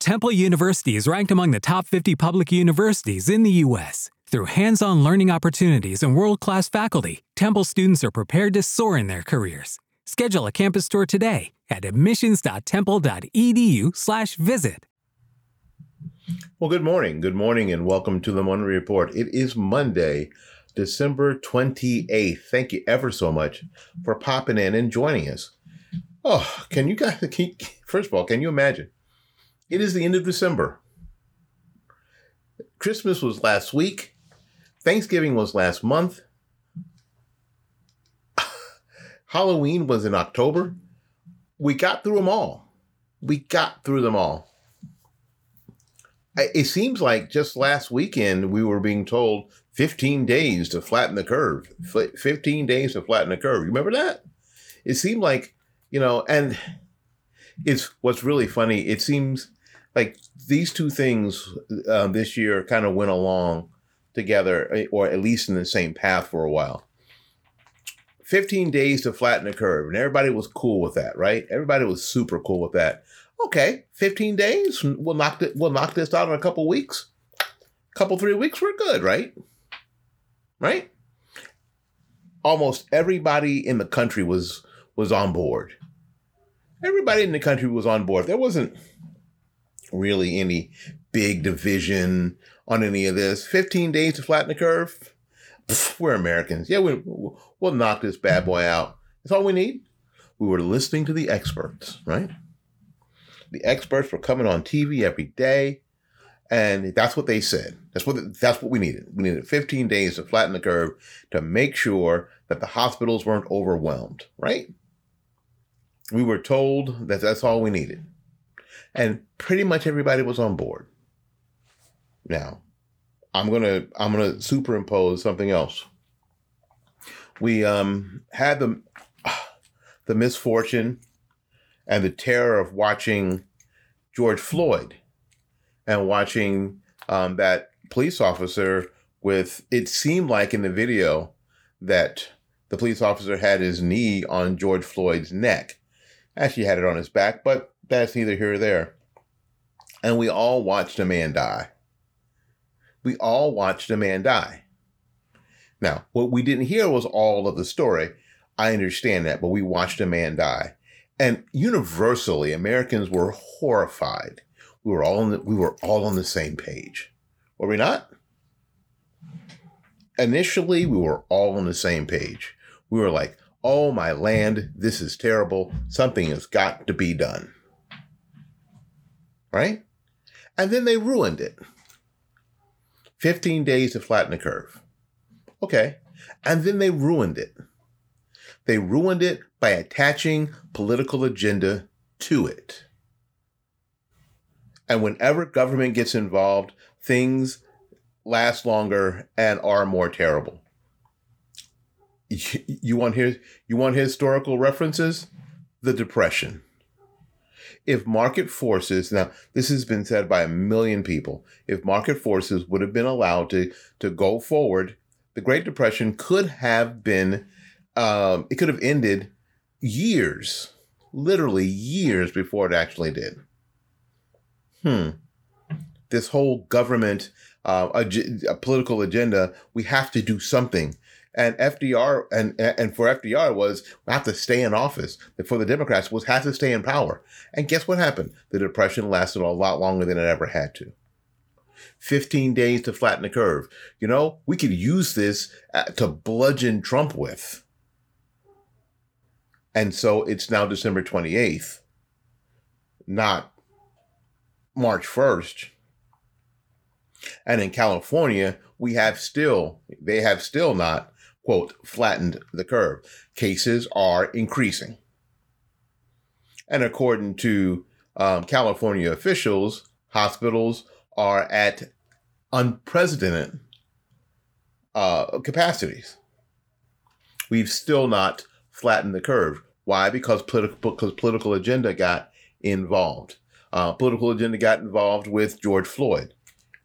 Temple University is ranked among the top 50 public universities in the U.S. Through hands on learning opportunities and world class faculty, Temple students are prepared to soar in their careers. Schedule a campus tour today at admissions.temple.edu/slash visit. Well, good morning. Good morning, and welcome to the Monday Report. It is Monday, December 28th. Thank you ever so much for popping in and joining us. Oh, can you guys, can, first of all, can you imagine? It is the end of December. Christmas was last week. Thanksgiving was last month. Halloween was in October. We got through them all. We got through them all. It seems like just last weekend we were being told 15 days to flatten the curve. 15 days to flatten the curve. You remember that? It seemed like, you know, and it's what's really funny. It seems like these two things uh, this year kind of went along together, eh, or at least in the same path for a while. 15 days to flatten the curve, and everybody was cool with that, right? Everybody was super cool with that. Okay, 15 days, we'll knock it, we'll knock this out in a couple weeks. Couple three weeks, we're good, right? Right? Almost everybody in the country was was on board. Everybody in the country was on board. There wasn't really any big division on any of this. 15 days to flatten the curve. Pfft, we're Americans. Yeah, we, we'll knock this bad boy out. That's all we need. We were listening to the experts, right? The experts were coming on TV every day, and that's what they said. That's what that's what we needed. We needed 15 days to flatten the curve to make sure that the hospitals weren't overwhelmed, right? We were told that that's all we needed and pretty much everybody was on board. Now, I'm gonna I'm gonna superimpose something else. We um, had the the misfortune and the terror of watching George Floyd and watching um, that police officer with it seemed like in the video that the police officer had his knee on George Floyd's neck. Actually had it on his back, but that's neither here or there. And we all watched a man die. We all watched a man die. Now, what we didn't hear was all of the story. I understand that, but we watched a man die. And universally, Americans were horrified. We were all on the, we were all on the same page. Were we not? Initially, we were all on the same page. We were like, "Oh my land, this is terrible. Something has got to be done." Right? And then they ruined it. 15 days to flatten the curve. Okay. And then they ruined it. They ruined it by attaching political agenda to it. And whenever government gets involved, things last longer and are more terrible. You, you want his, you want historical references? The Depression if market forces now this has been said by a million people if market forces would have been allowed to to go forward the great depression could have been um, it could have ended years literally years before it actually did. Hmm. This whole government uh, a, a political agenda we have to do something and FDR and and for FDR was have to stay in office. For the Democrats was have to stay in power. And guess what happened? The depression lasted a lot longer than it ever had to. 15 days to flatten the curve. You know, we could use this uh, to bludgeon Trump with. And so it's now December 28th, not March 1st. And in California, we have still, they have still not quote, flattened the curve. Cases are increasing. And according to um, California officials, hospitals are at unprecedented uh, capacities. We've still not flattened the curve. Why? Because political because political agenda got involved. Uh, political agenda got involved with George Floyd,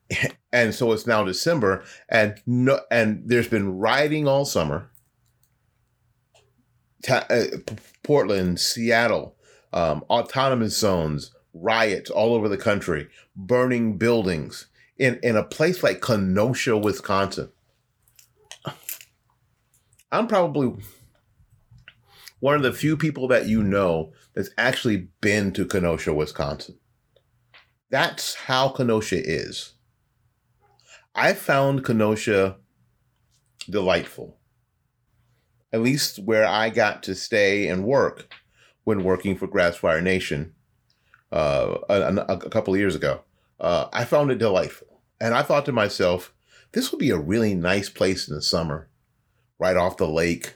and so it's now December, and no, and there's been rioting all summer. Ta- uh, Portland, Seattle, um, autonomous zones, riots all over the country, burning buildings in in a place like Kenosha, Wisconsin. I'm probably one of the few people that you know that's actually been to Kenosha, Wisconsin. That's how Kenosha is. I found Kenosha delightful, at least where I got to stay and work when working for Grassfire Nation uh, a, a, couple of years ago. Uh, I found it delightful. And I thought to myself, this would be a really nice place in the summer, right off the lake.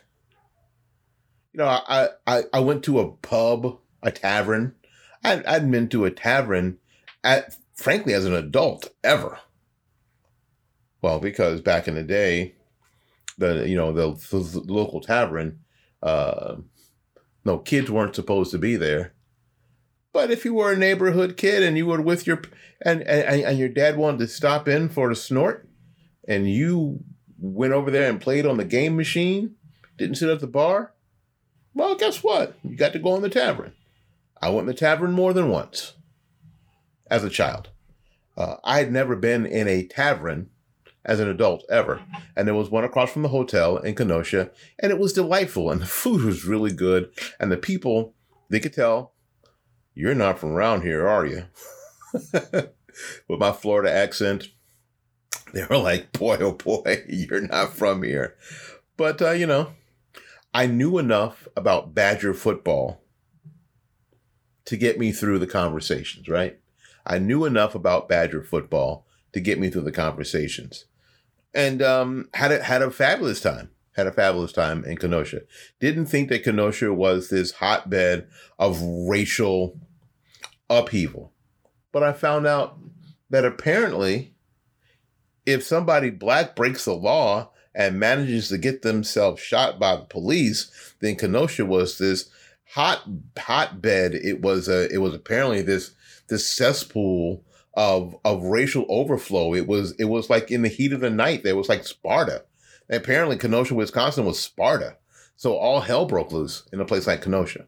You know, I, I, I went to a pub, a tavern. I, I'd been to a tavern at, frankly, as an adult ever. Well, because back in the day, the you know the, the local tavern, uh, no kids weren't supposed to be there. But if you were a neighborhood kid and you were with your and and, and your dad wanted to stop in for a snort, and you went over there and played on the game machine, didn't sit at the bar, well, guess what? You got to go in the tavern. I went in the tavern more than once as a child. Uh, I had never been in a tavern as an adult ever. And there was one across from the hotel in Kenosha, and it was delightful. And the food was really good. And the people, they could tell, you're not from around here, are you? With my Florida accent, they were like, boy, oh boy, you're not from here. But, uh, you know, I knew enough about Badger football to get me through the conversations, right? I knew enough about Badger football to get me through the conversations and um, had a, had a fabulous time. Had a fabulous time in Kenosha. Didn't think that Kenosha was this hotbed of racial upheaval, but I found out that apparently, if somebody black breaks the law and manages to get themselves shot by the police, then Kenosha was this hot hotbed. It was a it was apparently this this cesspool of of racial overflow. It was it was like in the heat of the night. There was like Sparta. And apparently, Kenosha, Wisconsin, was Sparta. So all hell broke loose in a place like Kenosha.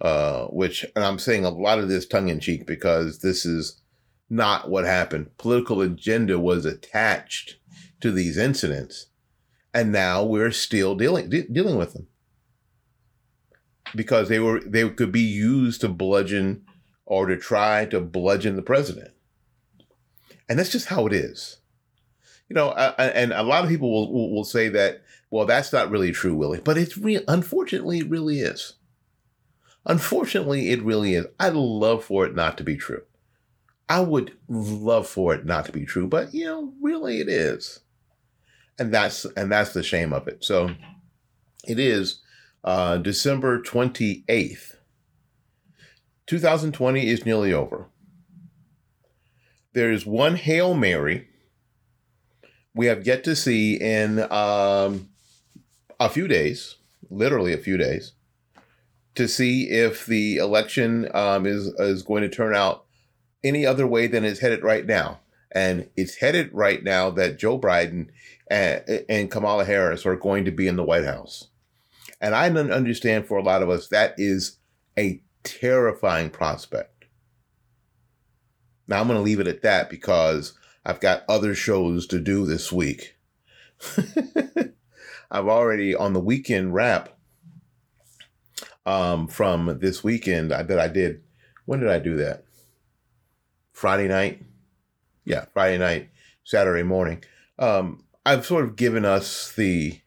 Uh, which, and I'm saying a lot of this tongue in cheek because this is not what happened. Political agenda was attached to these incidents, and now we're still dealing de- dealing with them because they were they could be used to bludgeon or to try to bludgeon the president and that's just how it is. You know, uh, and a lot of people will, will, will say that, well, that's not really true, Willie, but it's real. Unfortunately, it really is. Unfortunately, it really is. I'd love for it not to be true. I would love for it not to be true, but you know, really, it is, and that's and that's the shame of it. So, it is uh, December twenty eighth, two thousand twenty is nearly over there's one Hail Mary we have yet to see in um, a few days, literally a few days, to see if the election um, is, is going to turn out any other way than it's headed right now. And it's headed right now that Joe Biden and, and Kamala Harris are going to be in the White House. And I understand for a lot of us that is a terrifying prospect. Now I'm going to leave it at that because I've got other shows to do this week. I've already on the weekend wrap um, from this weekend. I bet I did. When did I do that? Friday night. Yeah, Friday night, Saturday morning. Um, I've sort of given us the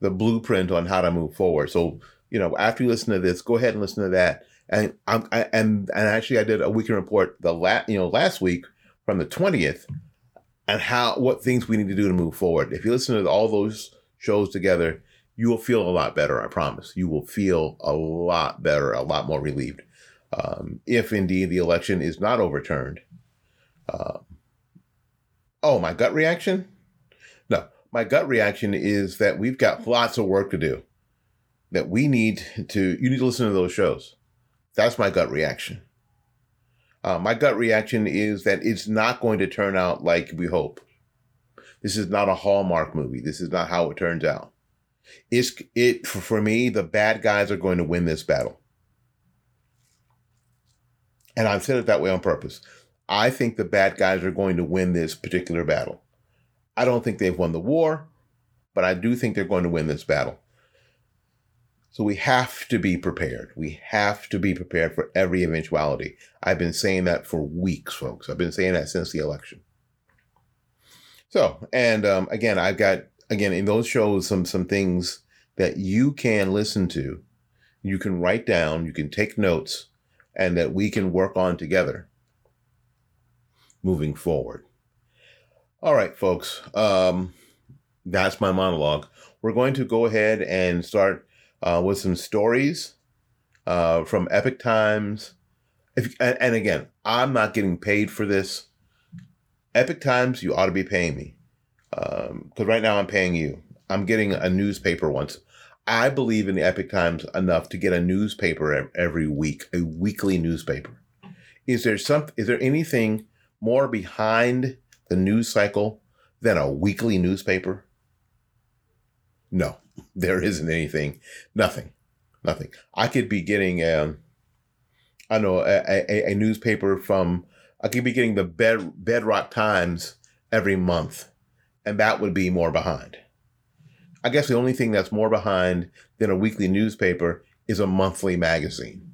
the blueprint on how to move forward. So you know, after you listen to this, go ahead and listen to that and I'm I, and and actually I did a weekend report the last you know last week from the twentieth, and how what things we need to do to move forward. If you listen to all those shows together, you will feel a lot better. I promise. You will feel a lot better, a lot more relieved. Um, if indeed the election is not overturned, Uh, oh, my gut reaction? No, my gut reaction is that we've got lots of work to do. That we need to, you need to listen to those shows. That's my gut reaction. Uh, my gut reaction is that it's not going to turn out like we hope. This is not a Hallmark movie. This is not how it turns out. It's it for me. The bad guys are going to win this battle, and I've said it that way on purpose. I think the bad guys are going to win this particular battle. I don't think they've won the war, but I do think they're going to win this battle. So we have to be prepared. We have to be prepared for every eventuality. I've been saying that for weeks, folks. I've been saying that since the election. So, and um, again, I've got again in those shows some some things that you can listen to, you can write down, you can take notes, and that we can work on together moving forward. All right, folks. Um, that's my monologue. We're going to go ahead and start uh, with some stories uh, from Epoch Times. If, and, and again, I'm not getting paid for this. Epoch Times, you ought to be paying me. Because um, right now I'm paying you. I'm getting a newspaper once. I believe in the Epoch Times enough to get a newspaper every week, a weekly newspaper. Is there some? Is there anything more behind the news cycle than a weekly newspaper? No, there isn't anything. Nothing. Nothing. I could be getting um, I know a, a, a newspaper from I could be getting the Bed, Bedrock Times every month, and that would be more behind. I guess the only thing that's more behind than a weekly newspaper is a monthly magazine.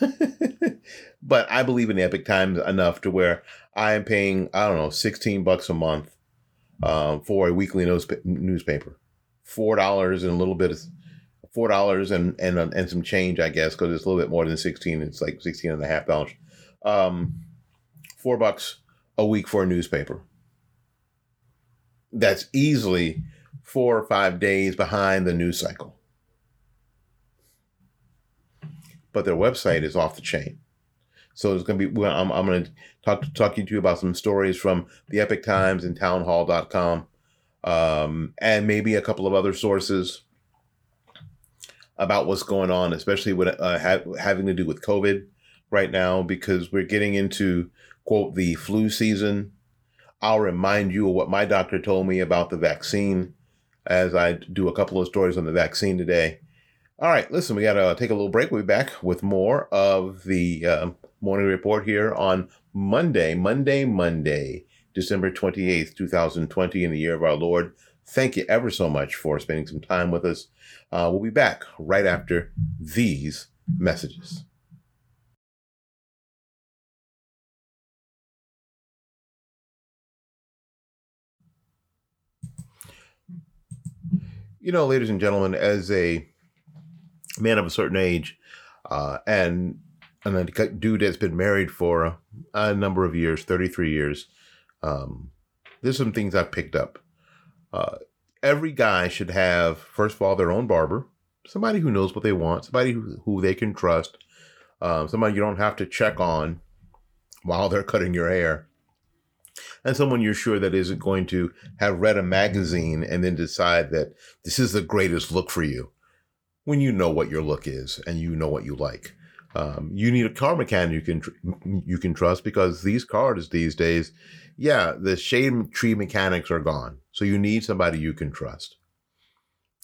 but I believe in Epoch Times enough to where I am paying, I don't know, 16 bucks a month um, for a weekly newspaper. $4 and a little bit of $4 and, and, and some change, I guess, because it's a little bit more than 16. It's like 16 and a half dollars um, four bucks a week for a newspaper. That's easily four or five days behind the news cycle. But their website is off the chain. So it's going to be, I'm, I'm going to talk, talk to you about some stories from the Epoch Times and townhall.com, um, and maybe a couple of other sources about what's going on, especially with uh, ha- having to do with COVID right now because we're getting into quote the flu season. I'll remind you of what my doctor told me about the vaccine as I do a couple of stories on the vaccine today. All right, listen, we got to take a little break. We'll be back with more of the uh, morning report here on Monday, Monday, Monday, December 28th, 2020, in the year of our Lord. Thank you ever so much for spending some time with us. Uh, we'll be back right after these messages. you know, ladies and gentlemen, as a man of a certain age, uh, and and a dude that's been married for a, a number of years, thirty three years, um, there's some things I've picked up. Uh, every guy should have, first of all, their own barber, somebody who knows what they want, somebody who, who they can trust, um, somebody you don't have to check on while they're cutting your hair and someone you're sure that isn't going to have read a magazine and then decide that this is the greatest look for you when you know what your look is and you know what you like. Um, you need a car mechanic you can tr- you can trust because these cars these days, yeah, the shade tree mechanics are gone. So you need somebody you can trust.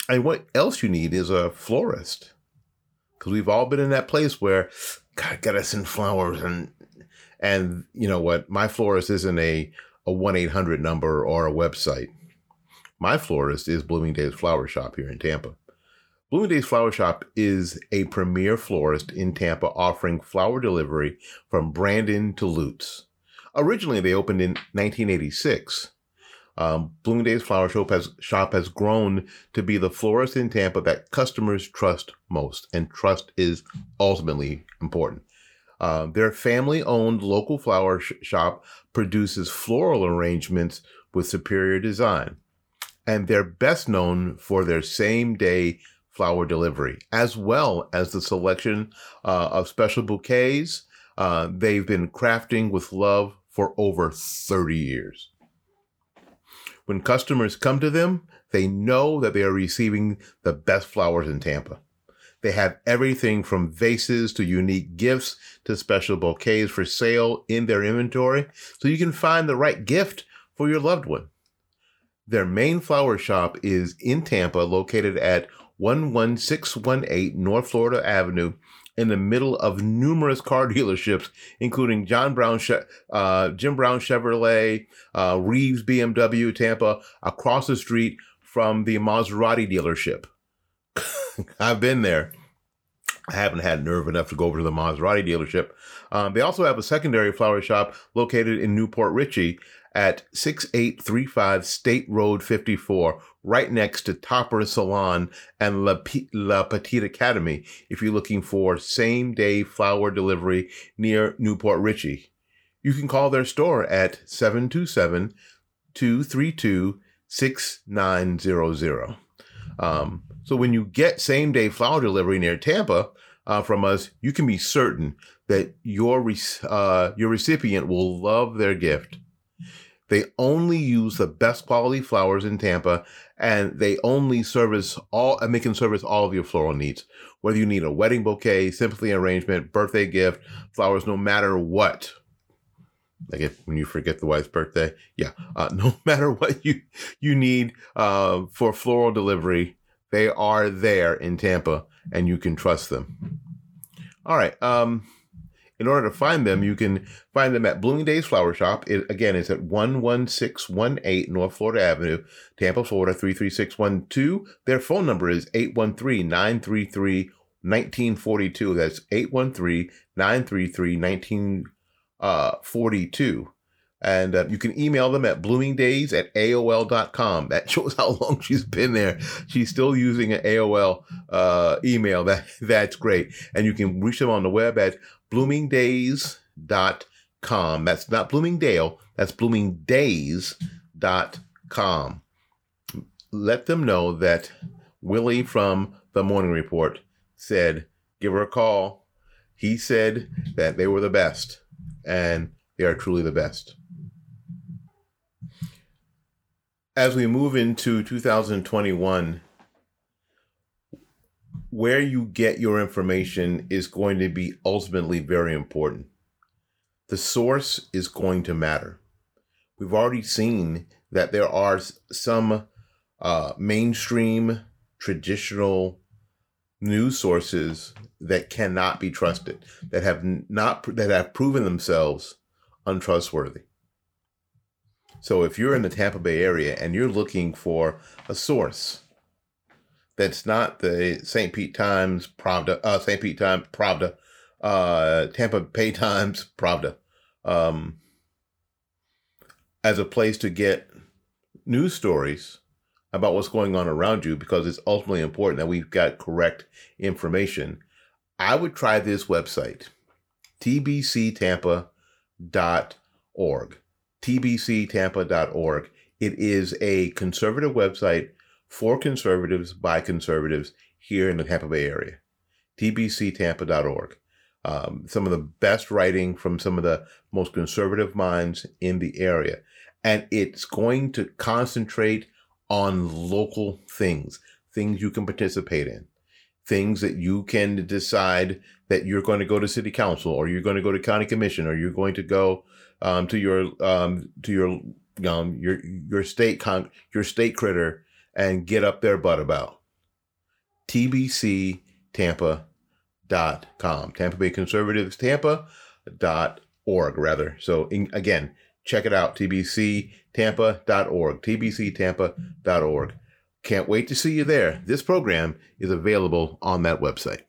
And what else you need is a florist, because we've all been in that place where, God, us in flowers and and you know what? My florist isn't a, a 1 800 number or a website. My florist is Bloomingdale's Flower Shop here in Tampa. Bloomingdale's Flower Shop is a premier florist in Tampa offering flower delivery from Brandon to Lutz. Originally, they opened in 1986. Um, Bloomingdale's Flower Shop has, shop has grown to be the florist in Tampa that customers trust most, and trust is ultimately important. Uh, their family owned local flower sh- shop produces floral arrangements with superior design. And they're best known for their same day flower delivery, as well as the selection uh, of special bouquets uh, they've been crafting with love for over 30 years. When customers come to them, they know that they are receiving the best flowers in Tampa. They have everything from vases to unique gifts to special bouquets for sale in their inventory, so you can find the right gift for your loved one. Their main flower shop is in Tampa, located at 11618 North Florida Avenue, in the middle of numerous car dealerships, including John Brown, uh, Jim Browne Chevrolet, uh, Reeves BMW, Tampa, across the street from the Maserati dealership. I've been there. I haven't had nerve enough to go over to the Maserati dealership. Um, they also have a secondary flower shop located in New Port Richey at 6835 State Road 54, right next to Topper Salon and La, P- La Petite Academy if you're looking for same day flower delivery near New Port Richey. You can call their store at 727 232 6900. Um, so when you get same day flower delivery near Tampa uh, from us, you can be certain that your re- uh, your recipient will love their gift. They only use the best quality flowers in Tampa and they only service all and they can service all of your floral needs. Whether you need a wedding bouquet, sympathy arrangement, birthday gift, flowers, no matter what. Like if, when you forget the wife's birthday, yeah. Uh, no matter what you you need uh, for floral delivery, they are there in Tampa, and you can trust them. All right. Um, in order to find them, you can find them at Bloomingdays Flower Shop. It, again, it's at 11618 North Florida Avenue, Tampa, Florida 33612. Their phone number is 813 933 1942. That's 813 933 1942. And uh, you can email them at bloomingdays at AOL.com. That shows how long she's been there. She's still using an AOL uh, email. That That's great. And you can reach them on the web at bloomingdays.com. That's not Bloomingdale, that's bloomingdays.com. Let them know that Willie from the Morning Report said, give her a call. He said that they were the best, and they are truly the best. As we move into 2021, where you get your information is going to be ultimately very important. The source is going to matter. We've already seen that there are some uh, mainstream traditional news sources that cannot be trusted, that have not that have proven themselves untrustworthy. So if you're in the Tampa Bay area and you're looking for a source that's not the St. Pete Times, Pravda, uh, St. Pete Times, Pravda, uh, Tampa Bay Times, Pravda, um, as a place to get news stories about what's going on around you because it's ultimately important that we've got correct information. I would try this website, tbctampa.org. tbctampa.org. It is a conservative website for conservatives by conservatives here in the Tampa Bay area. tbctampa.org. Um, some of the best writing from some of the most conservative minds in the area. And it's going to concentrate on local things, things you can participate in, things that you can decide that you're going to go to city council or you're going to go to county commission or you're going to go um, to your um, to your um, your your state con- your state critter and get up their butt about. TBCTampa.com. Tampa Bay Conservatives Tampa.org, rather. So, in, again, check it out. TBCTampa.org. TBCTampa.org. Can't wait to see you there. This program is available on that website.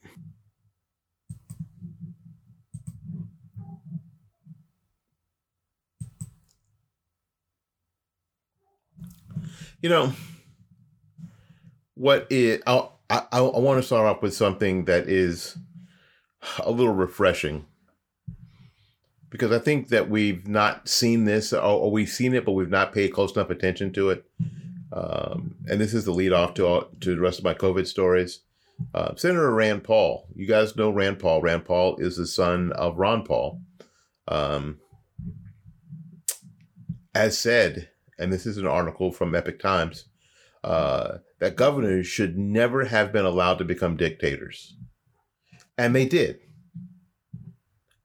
You know, what is I, I, want to start off with something that is a little refreshing because I think that we've not seen this or, or, we've seen it, but we've not paid close enough attention to it. Um, and this is the lead off to all, to the rest of my COVID stories. Uh, Senator Rand Paul, you guys know Rand Paul. Rand Paul is the son of Ron Paul. Um, has said, and this is an article from Epoch Times, uh, that governors should never have been allowed to become dictators. And they did.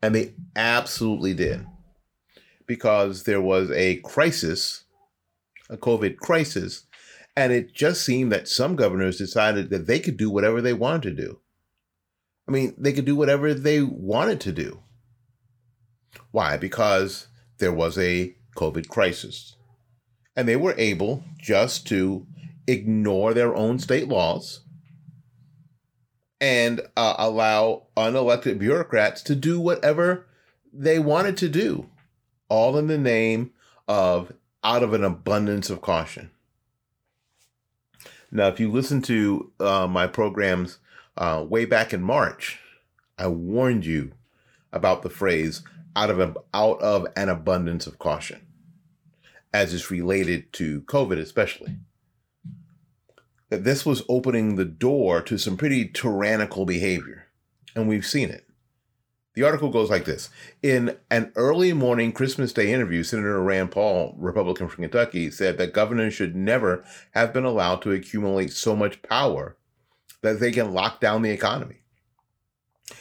And they absolutely did. Because there was a crisis, a COVID crisis, and it just seemed that some governors decided that they could do whatever they wanted to do. I mean, they could do whatever they wanted to do. Why? Because there was a COVID crisis. And they were able just to ignore their own state laws and uh, allow unelected bureaucrats to do whatever they wanted to do, all in the name of out of an abundance of caution. Now, if you listen to uh, my programs uh, way back in March, I warned you about the phrase out of a, out of an abundance of caution, as it's related to COVID, especially that this was opening the door to some pretty tyrannical behavior. And we've seen it. The article goes like this In an early morning Christmas Day interview, Senator Rand Paul, Republican from Kentucky, said that governors should never have been allowed to accumulate so much power that they can lock down the economy.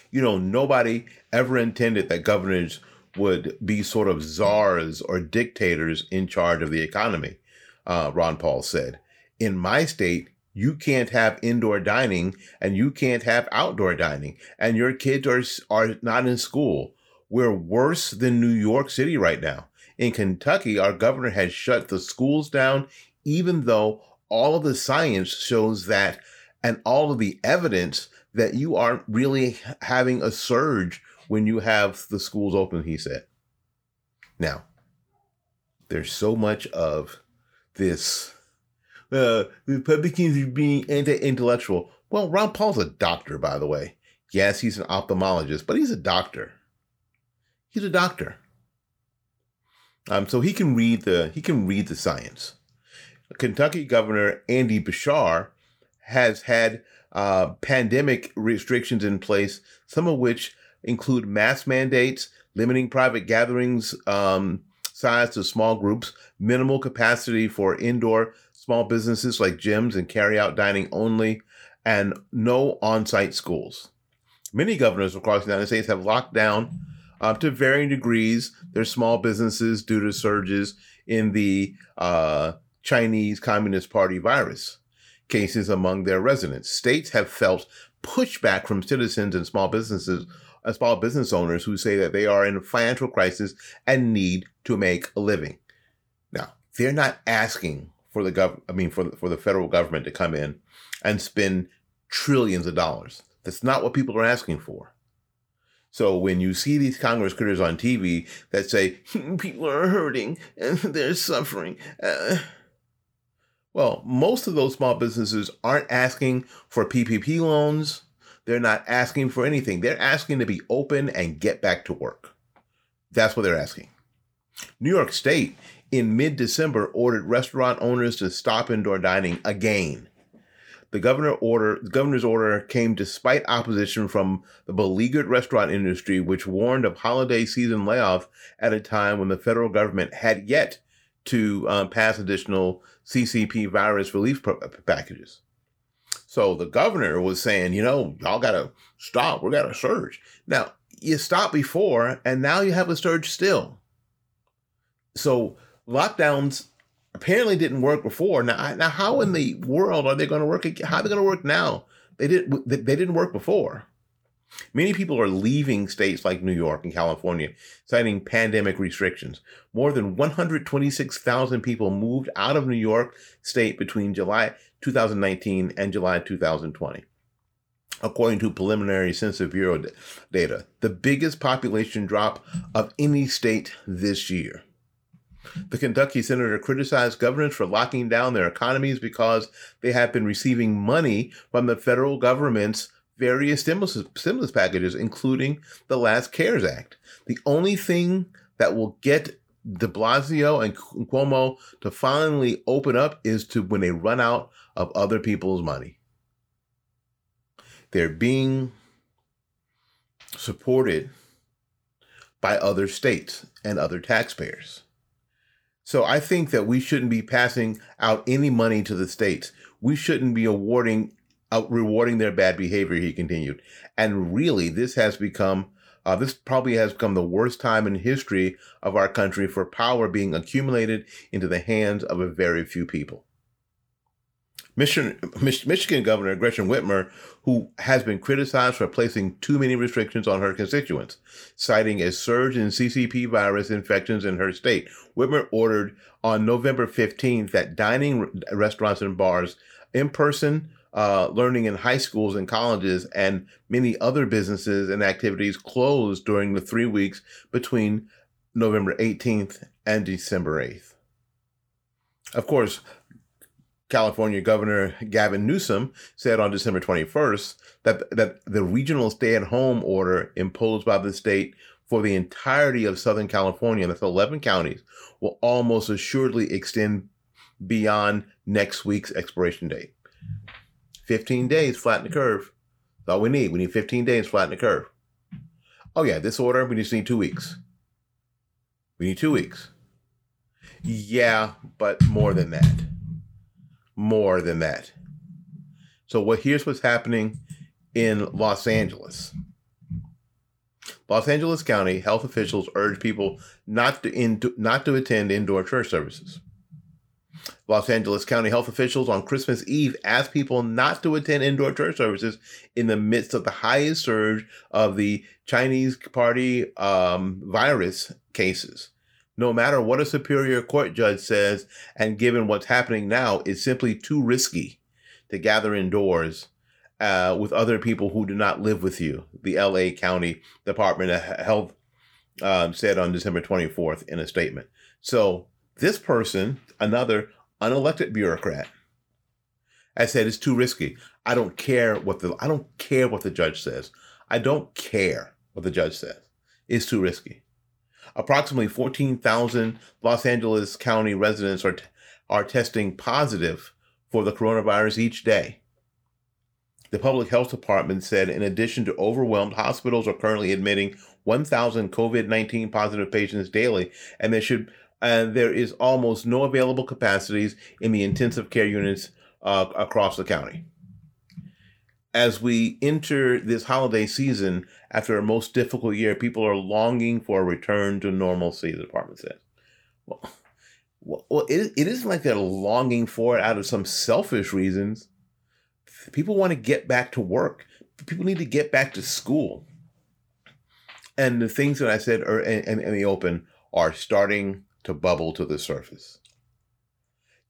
You know, nobody ever intended that governors would be sort of czars or dictators in charge of the economy, uh, Ron Paul said. In my state, you can't have indoor dining and you can't have outdoor dining. And your kids are are not in school. We're worse than new york city right now. In kentucky our governor has shut the schools down even though all of the science shows that and all of the evidence that you aren't really having a surge when you have the schools open he said. Now there's so much of this uh, Republicans are being anti-intellectual. Well, Ron Paul's a doctor, by the way. Yes, he's an ophthalmologist, but he's a doctor. He's a doctor. Um, so he can read the he can read the science. Kentucky Governor Andy Beshear has had uh, pandemic restrictions in place, some of which include mask mandates, limiting private gatherings um, size to small groups, minimal capacity for indoor small businesses like gyms and carry out dining only, and no on site schools. Many governors across the United States have locked down uh, to varying degrees their small businesses due to surges in the uh, Chinese Communist Party virus cases among their residents. States have felt pushback from citizens and small businesses, uh, small business owners who say that they are in a financial crisis and need to make a living. Now, they're not asking for the gov I mean for the, for the federal government to come in and spend trillions of dollars. That's not what people are asking for. So when you see these Congress critters on TV that say people are hurting and they're suffering, uh, well, most of those small businesses aren't asking for PPP loans. They're not asking for anything. They're asking to be open and get back to work. That's what they're asking. New York State in mid December ordered restaurant owners to stop indoor dining again. The governor order, the governor's order came despite opposition from the beleaguered restaurant industry, which warned of holiday season layoffs at a time when the federal government had yet to um, pass additional CCP virus relief packages. So the governor was saying, you know, y'all got to stop. We got a surge. Now, you stopped before, and now you have a surge still. So lockdowns apparently didn't work before. Now, now, how in the world are they going to work? How are they going to work now? They didn't. They didn't work before. Many people are leaving states like New York and California, citing pandemic restrictions. More than 126,000 people moved out of New York State between July 2019 and July 2020, according to preliminary Census Bureau data, the biggest population drop of any state this year. The Kentucky senator criticized governors for locking down their economies because they have been receiving money from the federal government's various stimulus, stimulus packages, including the last CARES Act. The only thing that will get de Blasio and Cuomo to finally open up is to when they run out of other people's money. They're being supported by other states and other taxpayers. So I think that we shouldn't be passing out any money to the states. We shouldn't be awarding, uh, rewarding their bad behavior. He continued, and really, this has become. Uh, this probably has become the worst time in history of our country for power being accumulated into the hands of a very few people. Michigan, Governor Gretchen Whitmer, who has been criticized for placing too many restrictions on her constituents, citing a surge in CCP virus infections in her state. Whitmer ordered on November 15th that dining restaurants and bars, in person uh, learning in high schools and colleges, and many other businesses and activities closed during the three weeks between November 18th and December 8th. Of course, California Governor Gavin Newsom said on December 21st that, that the regional stay at home order imposed by the state for the entirety of Southern California, that's 11 counties, will almost assuredly extend beyond next week's expiration date. 15 days, flatten the curve. That's all we need. We need 15 days, flatten the curve. Oh, yeah, this order, we just need two weeks. We need two weeks. Yeah, but more than that more than that. So what here's what's happening in Los Angeles. Los Angeles County health officials urge people not to in, not to attend indoor church services. Los Angeles County health officials on Christmas Eve asked people not to attend indoor church services in the midst of the highest surge of the Chinese party um, virus cases no matter what a superior court judge says, and given what's happening now, it's simply too risky to gather indoors uh, with other people who do not live with you, the LA County Department of Health um, said on December 24th in a statement. So this person, another unelected bureaucrat, I said it's too risky. I don't care what the I don't care what the judge says. I don't care what the judge says. It's too risky. Approximately 14,000 Los Angeles County residents are, t- are testing positive for the coronavirus each day. The public health department said, in addition to overwhelmed, hospitals are currently admitting 1,000 COVID 19 positive patients daily, and there should there is almost no available capacities in the intensive care units uh, across the county as we enter this holiday season after a most difficult year, people are longing for a return to normalcy, the department says. Well, well it, it isn't like they're longing for it out of some selfish reasons. People want to get back to work. People need to get back to school. And the things that I said are in, in the open are starting to bubble to the surface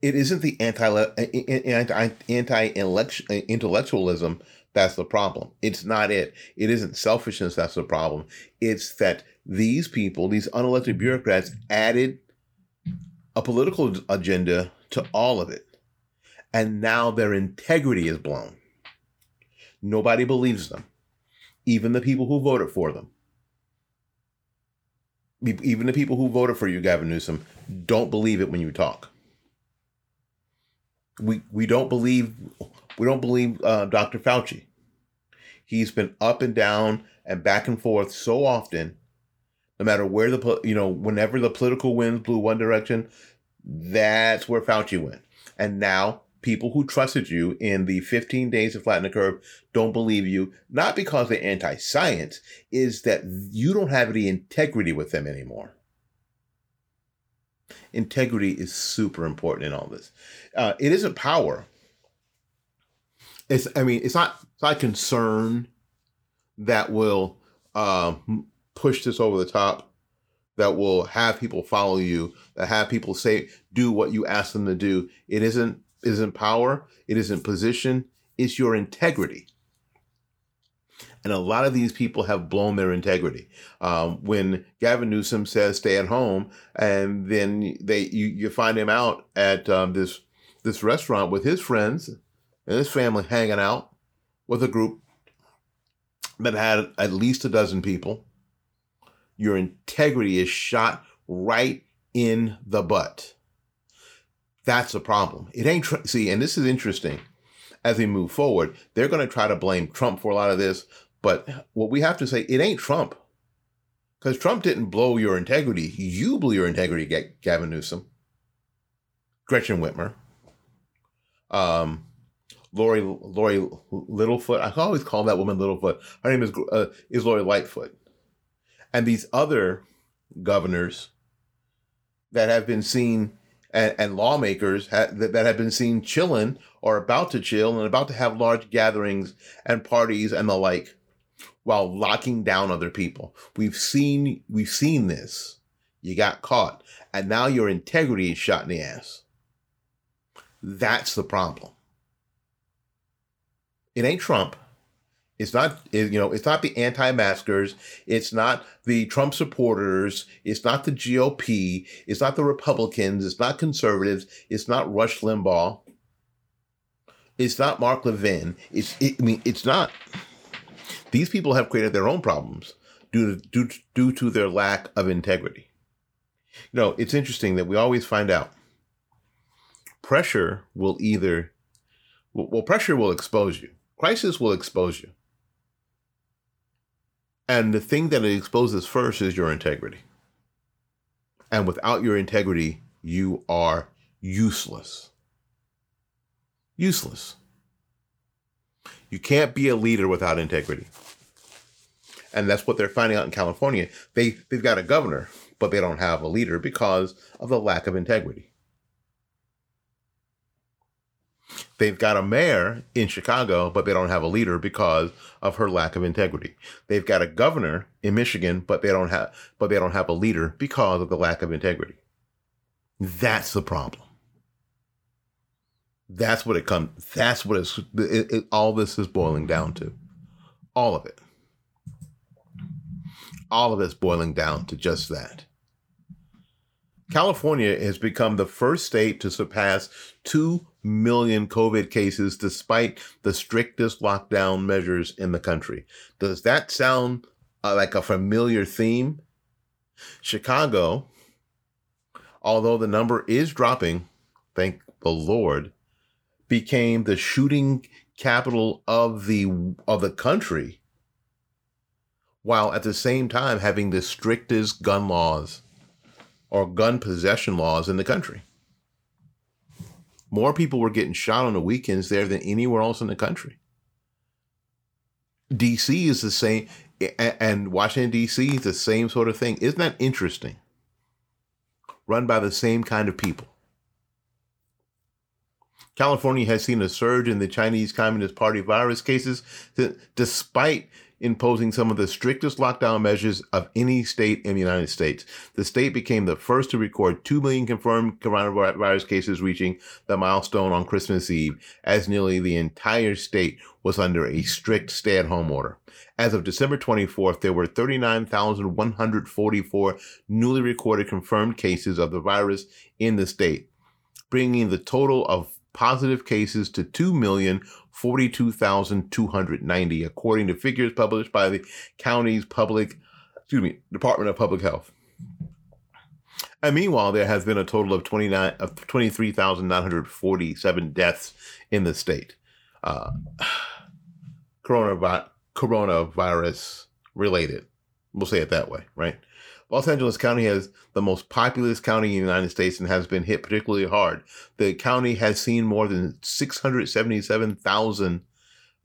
it isn't the anti uh, anti anti uh, intellectualism that's the problem. It's not it. It isn't selfishness that's the problem. It's that these people, these unelected bureaucrats, added a political agenda to all of it. And now their integrity is blown. Nobody believes them, even the people who voted for them. Even the people who voted for you, Gavin Newsom, don't believe it when you talk we we don't believe we don't believe uh, Dr. Fauci. He's been up and down and back and forth so often. No matter where the you know, whenever the political winds blew one direction, that's where Fauci went. And now people who trusted you in the 15 days of flatten the curve don't believe you, not because they're anti-science, is that you don't have any integrity with them anymore integrity is super important in all this. Uh, it isn't power. It's I mean it's not it's not concern that will uh, push this over the top. That will have people follow you. That have people say do what you ask them to do. It isn't isn't power. It isn't position. It's your integrity. And a lot of these people have blown their integrity. Um, when Gavin Newsom says stay at home, and then they you, you find him out at um, this this restaurant with his friends and his family hanging out with a group that had at least a dozen people. Your integrity is shot right in the butt. That's a problem. It ain't tr- see, and this is interesting. As we move forward, they're going to try to blame Trump for a lot of this, but what we have to say, it ain't Trump. Because Trump didn't blow your integrity. You blew your integrity, Gavin Newsom. Gretchen Whitmer, um, Lori Lori Littlefoot. I always call that woman Littlefoot. Her name is uh, is Lori Lightfoot, and these other governors that have been seen and, and lawmakers ha- that, that have been seen chilling or about to chill and about to have large gatherings and parties and the like while locking down other people. We've seen we've seen this. You got caught, and now your integrity is shot in the ass. That's the problem. It ain't Trump. It's not, you know, it's not the anti-maskers. It's not the Trump supporters. It's not the GOP. It's not the Republicans. It's not conservatives. It's not Rush Limbaugh. It's not Mark Levin. It's, it, I mean, it's not. These people have created their own problems due to, due, due to their lack of integrity. You know, it's interesting that we always find out pressure will either, well, pressure will expose you. Crisis will expose you. And the thing that it exposes first is your integrity. And without your integrity, you are useless. Useless. You can't be a leader without integrity. And that's what they're finding out in California. They they've got a governor, but they don't have a leader because of the lack of integrity. They've got a mayor in Chicago, but they don't have a leader because of her lack of integrity. They've got a governor in Michigan, but they don't have but they don't have a leader because of the lack of integrity. That's the problem. That's what it comes. That's what it's. It, it, all this is boiling down to. All of it. All of it's boiling down to just that. California has become the first state to surpass 2 million COVID cases despite the strictest lockdown measures in the country. Does that sound uh, like a familiar theme? Chicago, although the number is dropping, thank the Lord, became the shooting capital of the of the country while at the same time having the strictest gun laws or gun possession laws in the country. More people were getting shot on the weekends there than anywhere else in the country. DC is the same, and Washington, DC is the same sort of thing. Isn't that interesting? Run by the same kind of people. California has seen a surge in the Chinese Communist Party virus cases, despite imposing some of the strictest lockdown measures of any state in the United States. The state became the first to record 2 million confirmed coronavirus cases, reaching the milestone on Christmas Eve, as nearly the entire state was under a strict stay at home order. As of December 24th, there were 39,144 newly recorded confirmed cases of the virus in the state, bringing the total of positive cases to 2,042,290, according to figures published by the county's public, excuse me, Department of Public Health. And meanwhile, there has been a total of 29 of 23,947 deaths in the state. Uh, coronavirus, coronavirus related. We'll say it that way, right? Los Angeles County has the most populous county in the United States and has been hit particularly hard. The county has seen more than 677,000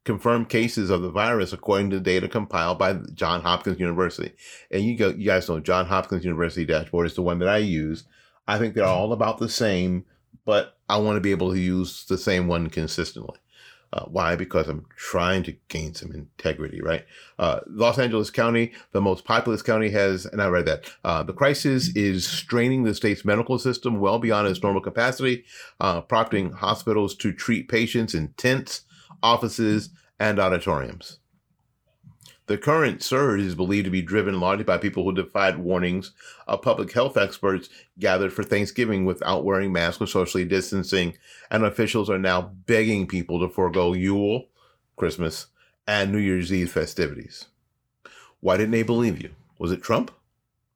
confirmed cases of the virus, according to data compiled by John Hopkins University. And you go, you guys know John Hopkins University dashboard is the one that I use. I think they're all about the same, but I want to be able to use the same one consistently. Uh, why? Because I'm trying to gain some integrity, right? Uh, Los Angeles County, the most populous county, has, and I read that, uh, the crisis is straining the state's medical system well beyond its normal capacity, uh, prompting hospitals to treat patients in tents, offices, and auditoriums. The current surge is believed to be driven largely by people who defied warnings of public health experts gathered for Thanksgiving without wearing masks or socially distancing, and officials are now begging people to forego Yule, Christmas, and New Year's Eve festivities. Why didn't they believe you? Was it Trump?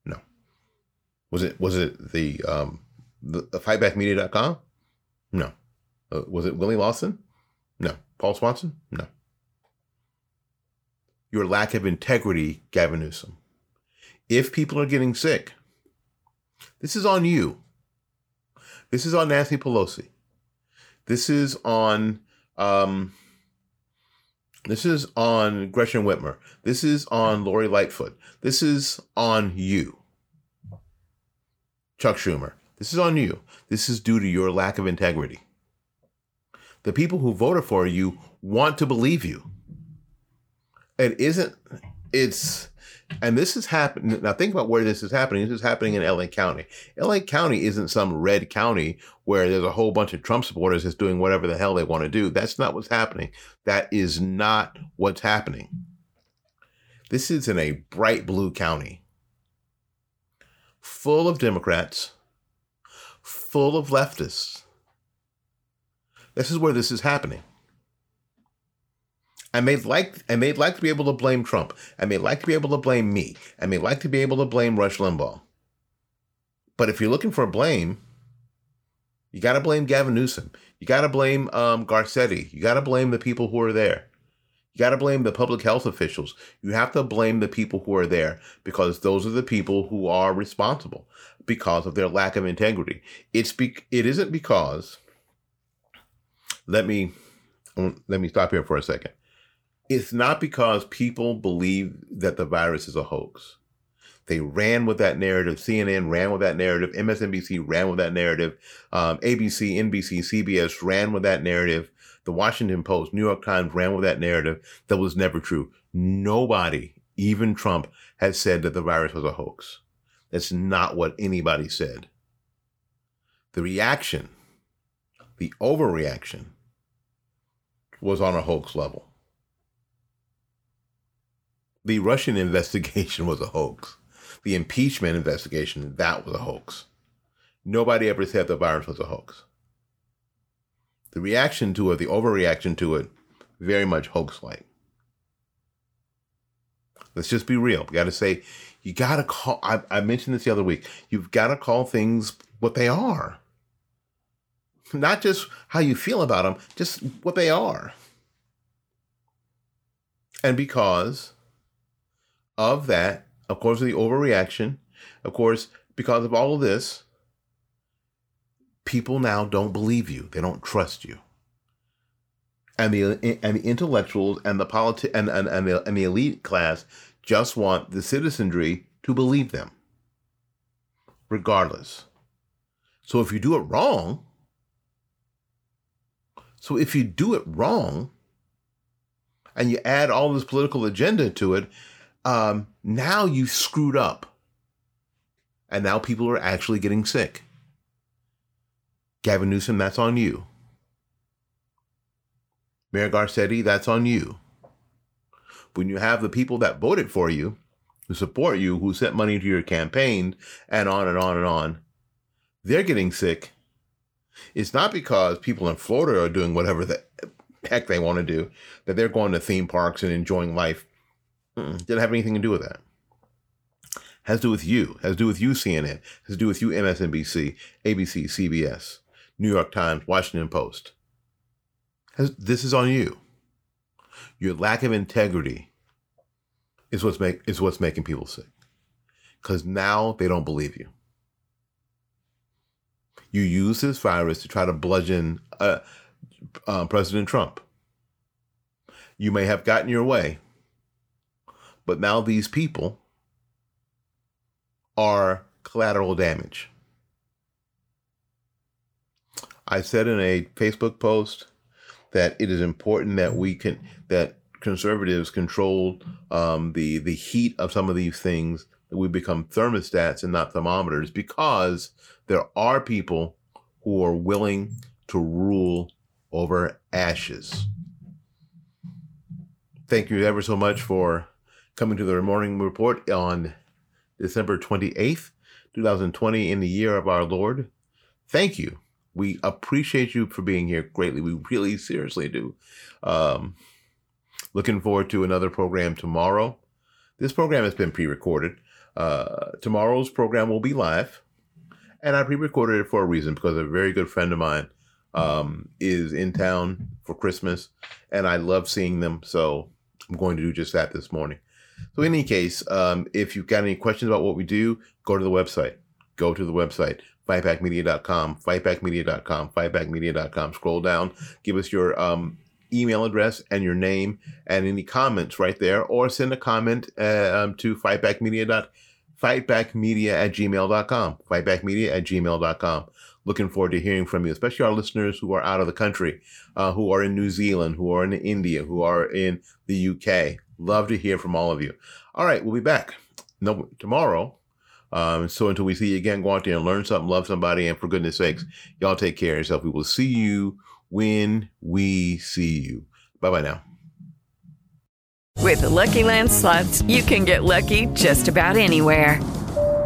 No. Was it was it the um the, the fightbackmedia.com? No. Uh, was it Willie Lawson? No. Paul Swanson? No your lack of integrity, Gavin Newsom. If people are getting sick, this is on you. This is on Nancy Pelosi. This is on um, this is on Gretchen Whitmer. This is on Lori Lightfoot. This is on you. Chuck Schumer. This is on you. This is due to your lack of integrity. The people who voted for you want to believe you. It isn't, it's, and this is happening. Now, think about where this is happening. This is happening in LA County. LA County isn't some red county where there's a whole bunch of Trump supporters that's doing whatever the hell they want to do. That's not what's happening. That is not what's happening. This is in a bright blue county full of Democrats, full of leftists. This is where this is happening. And they'd like and they'd like to be able to blame Trump. And they'd like to be able to blame me. And they'd like to be able to blame Rush Limbaugh. But if you're looking for blame, you got to blame Gavin Newsom. You got to blame um, Garcetti. You got to blame the people who are there. You got to blame the public health officials. You have to blame the people who are there because those are the people who are responsible because of their lack of integrity. It's be- it isn't because let me let me stop here for a second. It's not because people believe that the virus is a hoax. They ran with that narrative. CNN ran with that narrative. MSNBC ran with that narrative. Um, ABC, NBC, CBS ran with that narrative. The Washington Post, New York Times ran with that narrative. That was never true. Nobody, even Trump, has said that the virus was a hoax. That's not what anybody said. The reaction, the overreaction, was on a hoax level. The Russian investigation was a hoax. The impeachment investigation, that was a hoax. Nobody ever said the virus was a hoax. The reaction to it, the overreaction to it, very much hoax like. Let's just be real. We got to say, you got to call, I, I mentioned this the other week, you've got to call things what they are. Not just how you feel about them, just what they are. And because of that, of course, the overreaction, of course, because of all of this, people now don't believe you. They don't trust you. And the and the intellectuals and the politi- and, and, and, the, and the elite class just want the citizenry to believe them, regardless. So if you do it wrong, so if you do it wrong, and you add all this political agenda to it, um, now you screwed up. And now people are actually getting sick. Gavin Newsom, that's on you. Mayor Garcetti, that's on you. When you have the people that voted for you, who support you, who sent money to your campaign, and on and on and on, they're getting sick. It's not because people in Florida are doing whatever the heck they want to do, that they're going to theme parks and enjoying life. Mm-mm, didn't have anything to do with that. Has to do with you. Has to do with you, CNN. Has to do with you, MSNBC, ABC, CBS. New York Times, Washington Post. This is on you. Your lack of integrity is what's make is what's making people sick. Because now they don't believe you. You use this virus to try to bludgeon uh, uh, President Trump. You may have gotten your way, but now these people are collateral damage. I said in a Facebook post that it is important that we can that conservatives control um, the the heat of some of these things that we become thermostats and not thermometers because there are people who are willing to rule over ashes. Thank you ever so much for coming to the morning report on December 28th, 2020 in the year of our Lord. Thank you we appreciate you for being here greatly. We really seriously do. Um, looking forward to another program tomorrow. This program has been pre-recorded. Uh, tomorrow's program will be live, and I pre-recorded it for a reason because a very good friend of mine um, is in town for Christmas, and I love seeing them. So I'm going to do just that this morning. So, in any case, um, if you've got any questions about what we do, go to the website. Go to the website fightbackmedia.com, fightbackmedia.com, fightbackmedia.com. Scroll down, give us your um, email address and your name and any comments right there, or send a comment uh, um, to fightbackmedia. Fightbackmedia at gmail.com. Fightbackmedia at gmail.com. Looking forward to hearing from you, especially our listeners who are out of the country, uh, who are in New Zealand, who are in India, who are in the UK. Love to hear from all of you. All right, we'll be back no, tomorrow. Um, so until we see you again, go out there and learn something, love somebody, and for goodness sakes, y'all take care of yourself. We will see you when we see you. Bye bye now. With the Lucky Land slots, you can get lucky just about anywhere.